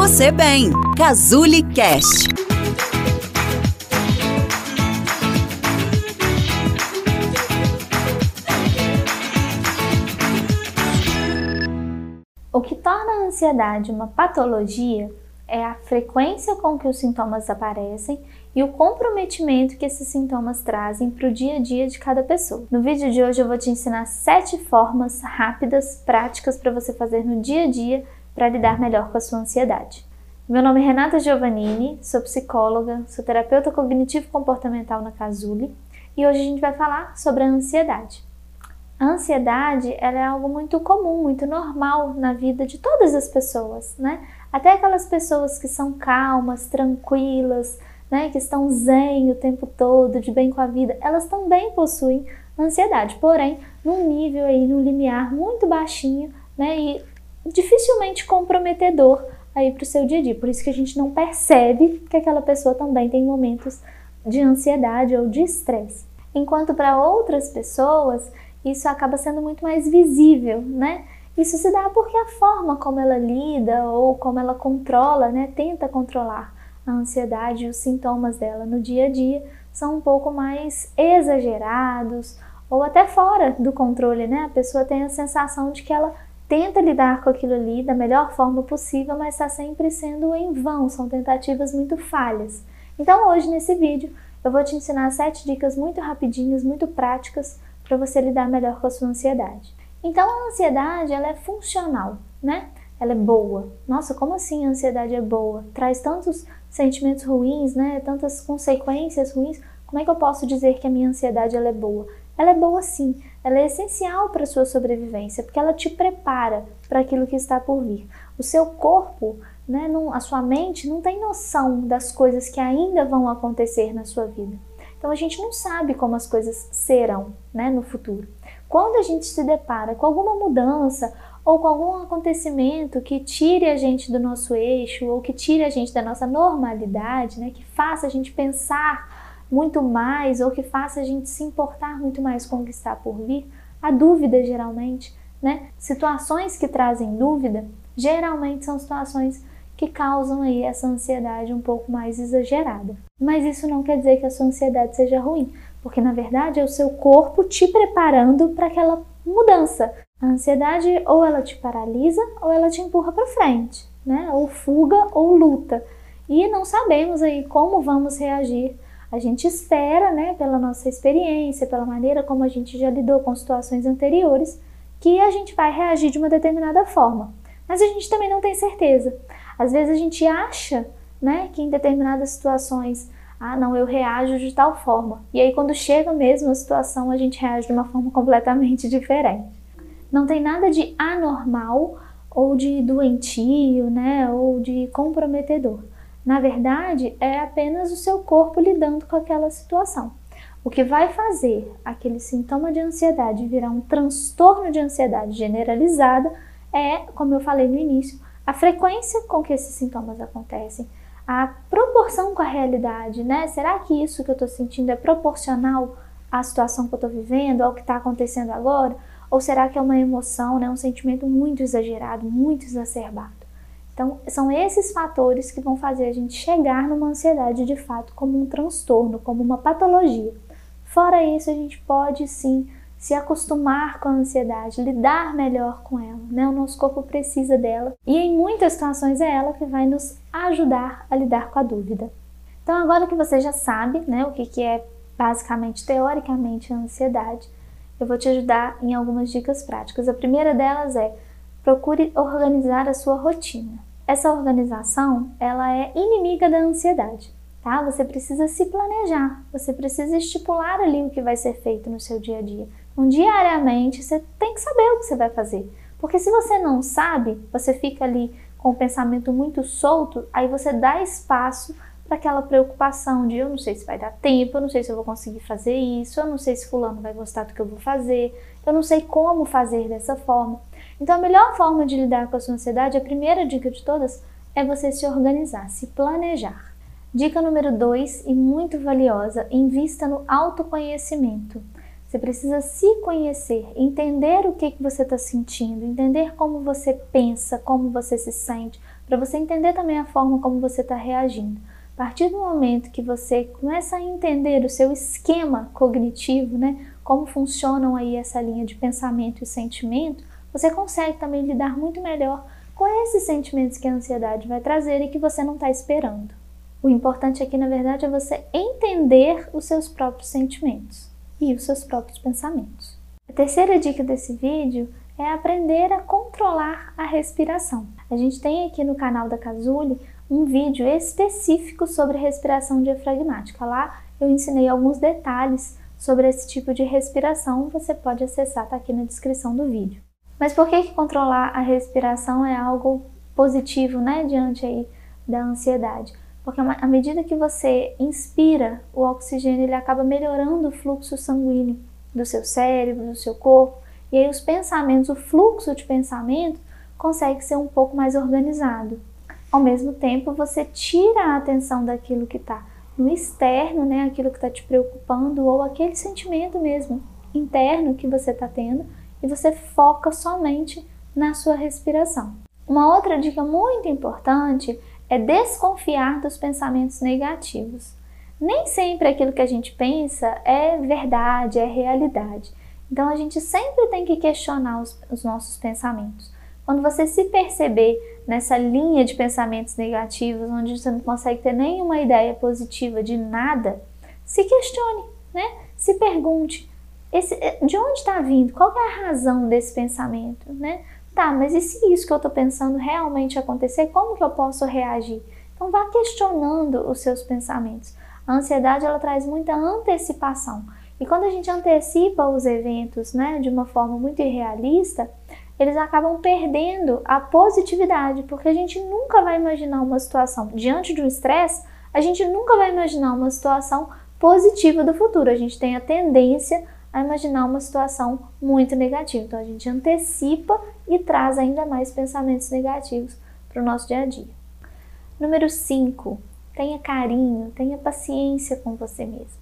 você bem. Cazuli Cast. O que torna a ansiedade uma patologia é a frequência com que os sintomas aparecem e o comprometimento que esses sintomas trazem para o dia a dia de cada pessoa. No vídeo de hoje eu vou te ensinar sete formas rápidas, práticas para você fazer no dia a dia para lidar melhor com a sua ansiedade. Meu nome é Renata Giovannini, sou psicóloga, sou terapeuta cognitivo-comportamental na Casuli e hoje a gente vai falar sobre a ansiedade. A ansiedade ela é algo muito comum, muito normal na vida de todas as pessoas, né? Até aquelas pessoas que são calmas, tranquilas, né, que estão zen o tempo todo, de bem com a vida, elas também possuem ansiedade, porém num nível aí, num limiar muito baixinho, né, e dificilmente comprometedor aí para o seu dia a dia. Por isso que a gente não percebe que aquela pessoa também tem momentos de ansiedade ou de estresse. Enquanto para outras pessoas isso acaba sendo muito mais visível, né? Isso se dá porque a forma como ela lida ou como ela controla, né, tenta controlar a ansiedade e os sintomas dela no dia a dia são um pouco mais exagerados ou até fora do controle, né? A pessoa tem a sensação de que ela tenta lidar com aquilo ali da melhor forma possível, mas está sempre sendo em vão, são tentativas muito falhas. Então, hoje nesse vídeo, eu vou te ensinar sete dicas muito rapidinhas, muito práticas para você lidar melhor com a sua ansiedade. Então, a ansiedade ela é funcional, né? Ela é boa. Nossa, como assim a ansiedade é boa? Traz tantos sentimentos ruins, né? Tantas consequências ruins. Como é que eu posso dizer que a minha ansiedade ela é boa? Ela é boa sim. Ela é essencial para a sua sobrevivência, porque ela te prepara para aquilo que está por vir. O seu corpo, né, não, a sua mente não tem noção das coisas que ainda vão acontecer na sua vida. Então a gente não sabe como as coisas serão, né, no futuro. Quando a gente se depara com alguma mudança ou com algum acontecimento que tire a gente do nosso eixo ou que tire a gente da nossa normalidade, né, que faça a gente pensar muito mais ou que faça a gente se importar muito mais com o que está por vir, a dúvida geralmente, né? Situações que trazem dúvida geralmente são situações que causam aí essa ansiedade um pouco mais exagerada. Mas isso não quer dizer que a sua ansiedade seja ruim, porque na verdade é o seu corpo te preparando para aquela mudança. A ansiedade ou ela te paralisa ou ela te empurra para frente, né? Ou fuga ou luta. E não sabemos aí como vamos reagir. A gente espera, né, pela nossa experiência, pela maneira como a gente já lidou com situações anteriores, que a gente vai reagir de uma determinada forma. Mas a gente também não tem certeza. Às vezes a gente acha, né, que em determinadas situações, ah, não, eu reajo de tal forma. E aí quando chega mesmo a situação, a gente reage de uma forma completamente diferente. Não tem nada de anormal ou de doentio, né, ou de comprometedor. Na verdade, é apenas o seu corpo lidando com aquela situação. O que vai fazer aquele sintoma de ansiedade virar um transtorno de ansiedade generalizada é, como eu falei no início, a frequência com que esses sintomas acontecem, a proporção com a realidade, né? Será que isso que eu estou sentindo é proporcional à situação que eu estou vivendo, ao que está acontecendo agora? Ou será que é uma emoção, né, um sentimento muito exagerado, muito exacerbado? Então, são esses fatores que vão fazer a gente chegar numa ansiedade de fato como um transtorno, como uma patologia. Fora isso, a gente pode sim se acostumar com a ansiedade, lidar melhor com ela, né? O nosso corpo precisa dela e em muitas situações é ela que vai nos ajudar a lidar com a dúvida. Então, agora que você já sabe, né, o que, que é basicamente, teoricamente, a ansiedade, eu vou te ajudar em algumas dicas práticas. A primeira delas é procure organizar a sua rotina. Essa organização, ela é inimiga da ansiedade, tá? Você precisa se planejar, você precisa estipular ali o que vai ser feito no seu dia a dia. Então, diariamente, você tem que saber o que você vai fazer. Porque se você não sabe, você fica ali com o pensamento muito solto, aí você dá espaço para aquela preocupação de eu não sei se vai dar tempo, eu não sei se eu vou conseguir fazer isso, eu não sei se fulano vai gostar do que eu vou fazer, eu não sei como fazer dessa forma. Então a melhor forma de lidar com a sua ansiedade, a primeira dica de todas, é você se organizar, se planejar. Dica número 2 e muito valiosa, invista no autoconhecimento. Você precisa se conhecer, entender o que, que você está sentindo, entender como você pensa, como você se sente, para você entender também a forma como você está reagindo. A partir do momento que você começa a entender o seu esquema cognitivo, né, como funcionam aí essa linha de pensamento e sentimento, você consegue também lidar muito melhor com esses sentimentos que a ansiedade vai trazer e que você não está esperando. O importante aqui, na verdade, é você entender os seus próprios sentimentos e os seus próprios pensamentos. A terceira dica desse vídeo é aprender a controlar a respiração. A gente tem aqui no canal da Cazuli um vídeo específico sobre respiração diafragmática. Lá eu ensinei alguns detalhes sobre esse tipo de respiração, você pode acessar, tá aqui na descrição do vídeo. Mas por que, que controlar a respiração é algo positivo, né, diante aí da ansiedade? Porque à medida que você inspira o oxigênio, ele acaba melhorando o fluxo sanguíneo do seu cérebro, do seu corpo, e aí os pensamentos, o fluxo de pensamento consegue ser um pouco mais organizado. Ao mesmo tempo, você tira a atenção daquilo que está no externo, né, aquilo que está te preocupando, ou aquele sentimento mesmo interno que você está tendo, e você foca somente na sua respiração. Uma outra dica muito importante é desconfiar dos pensamentos negativos. Nem sempre aquilo que a gente pensa é verdade, é realidade. Então a gente sempre tem que questionar os, os nossos pensamentos. Quando você se perceber nessa linha de pensamentos negativos, onde você não consegue ter nenhuma ideia positiva de nada, se questione, né? Se pergunte, esse, de onde está vindo? Qual é a razão desse pensamento, né? Tá, mas e se isso que eu estou pensando realmente acontecer, como que eu posso reagir? Então vá questionando os seus pensamentos. A ansiedade ela traz muita antecipação. E quando a gente antecipa os eventos, né, de uma forma muito irrealista, eles acabam perdendo a positividade, porque a gente nunca vai imaginar uma situação diante de um estresse, a gente nunca vai imaginar uma situação positiva do futuro. A gente tem a tendência a imaginar uma situação muito negativa. Então a gente antecipa e traz ainda mais pensamentos negativos para o nosso dia a dia. Número 5. Tenha carinho, tenha paciência com você mesmo.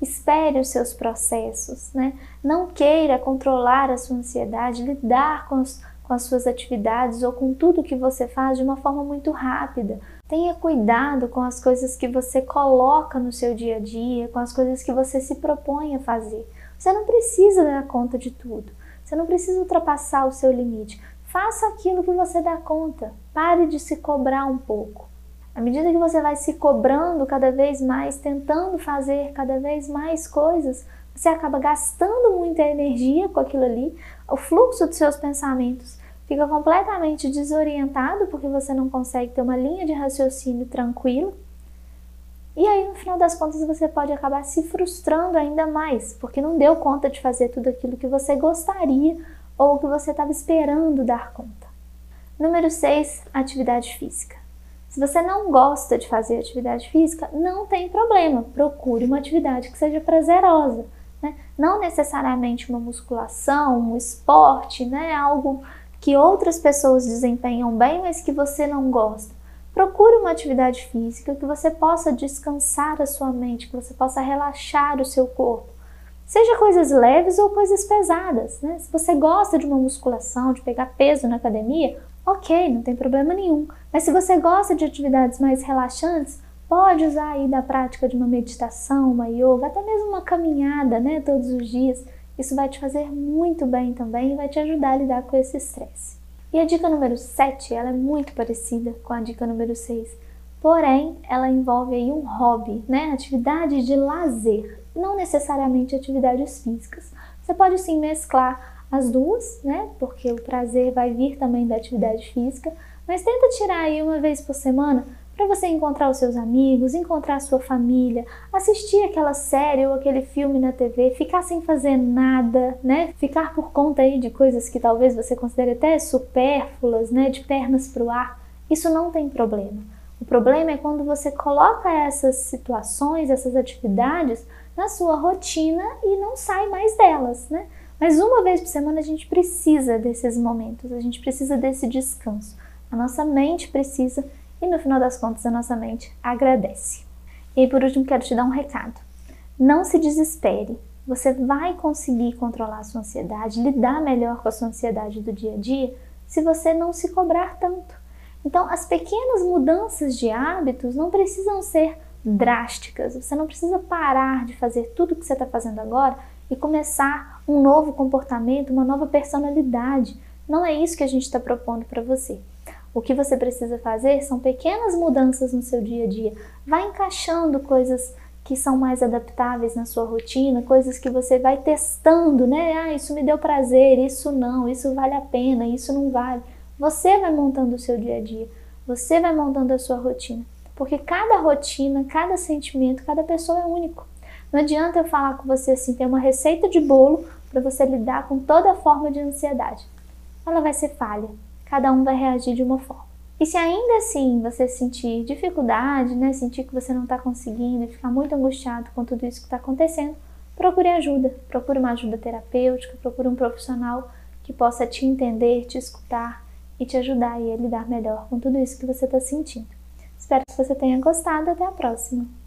Espere os seus processos, né? Não queira controlar a sua ansiedade, lidar com, os, com as suas atividades ou com tudo que você faz de uma forma muito rápida. Tenha cuidado com as coisas que você coloca no seu dia a dia, com as coisas que você se propõe a fazer. Você não precisa dar conta de tudo. Você não precisa ultrapassar o seu limite. Faça aquilo que você dá conta. Pare de se cobrar um pouco. À medida que você vai se cobrando cada vez mais, tentando fazer cada vez mais coisas, você acaba gastando muita energia com aquilo ali, o fluxo dos seus pensamentos fica completamente desorientado porque você não consegue ter uma linha de raciocínio tranquila e aí, no final das contas, você pode acabar se frustrando ainda mais, porque não deu conta de fazer tudo aquilo que você gostaria ou que você estava esperando dar conta. Número 6, atividade física. Se você não gosta de fazer atividade física, não tem problema, procure uma atividade que seja prazerosa. Né? Não necessariamente uma musculação, um esporte, né? algo que outras pessoas desempenham bem, mas que você não gosta. Procure uma atividade física que você possa descansar a sua mente, que você possa relaxar o seu corpo. Seja coisas leves ou coisas pesadas. Né? Se você gosta de uma musculação, de pegar peso na academia, ok, não tem problema nenhum. Mas se você gosta de atividades mais relaxantes, pode usar aí da prática de uma meditação, uma yoga, até mesmo uma caminhada, né, todos os dias. Isso vai te fazer muito bem também e vai te ajudar a lidar com esse estresse. E a dica número 7, ela é muito parecida com a dica número 6, porém ela envolve aí um hobby, né? Atividade de lazer, não necessariamente atividades físicas. Você pode sim mesclar as duas, né? Porque o prazer vai vir também da atividade física, mas tenta tirar aí uma vez por semana para você encontrar os seus amigos, encontrar a sua família, assistir aquela série ou aquele filme na TV, ficar sem fazer nada, né? Ficar por conta aí de coisas que talvez você considere até supérfluas, né? De pernas para o ar. Isso não tem problema. O problema é quando você coloca essas situações, essas atividades na sua rotina e não sai mais delas, né? Mas uma vez por semana a gente precisa desses momentos, a gente precisa desse descanso. A nossa mente precisa e no final das contas a nossa mente agradece. E por último, quero te dar um recado. Não se desespere. Você vai conseguir controlar a sua ansiedade, lidar melhor com a sua ansiedade do dia a dia, se você não se cobrar tanto. Então, as pequenas mudanças de hábitos não precisam ser drásticas. Você não precisa parar de fazer tudo o que você está fazendo agora e começar um novo comportamento, uma nova personalidade. Não é isso que a gente está propondo para você. O que você precisa fazer são pequenas mudanças no seu dia a dia. Vai encaixando coisas que são mais adaptáveis na sua rotina, coisas que você vai testando, né? Ah, isso me deu prazer, isso não, isso vale a pena, isso não vale. Você vai montando o seu dia a dia, você vai montando a sua rotina, porque cada rotina, cada sentimento, cada pessoa é único. Não adianta eu falar com você assim, ter uma receita de bolo para você lidar com toda forma de ansiedade. Ela vai ser falha, cada um vai reagir de uma forma. E se ainda assim você sentir dificuldade, né, sentir que você não está conseguindo e ficar muito angustiado com tudo isso que está acontecendo, procure ajuda. Procure uma ajuda terapêutica, procure um profissional que possa te entender, te escutar e te ajudar a lidar melhor com tudo isso que você está sentindo. Espero que você tenha gostado. Até a próxima!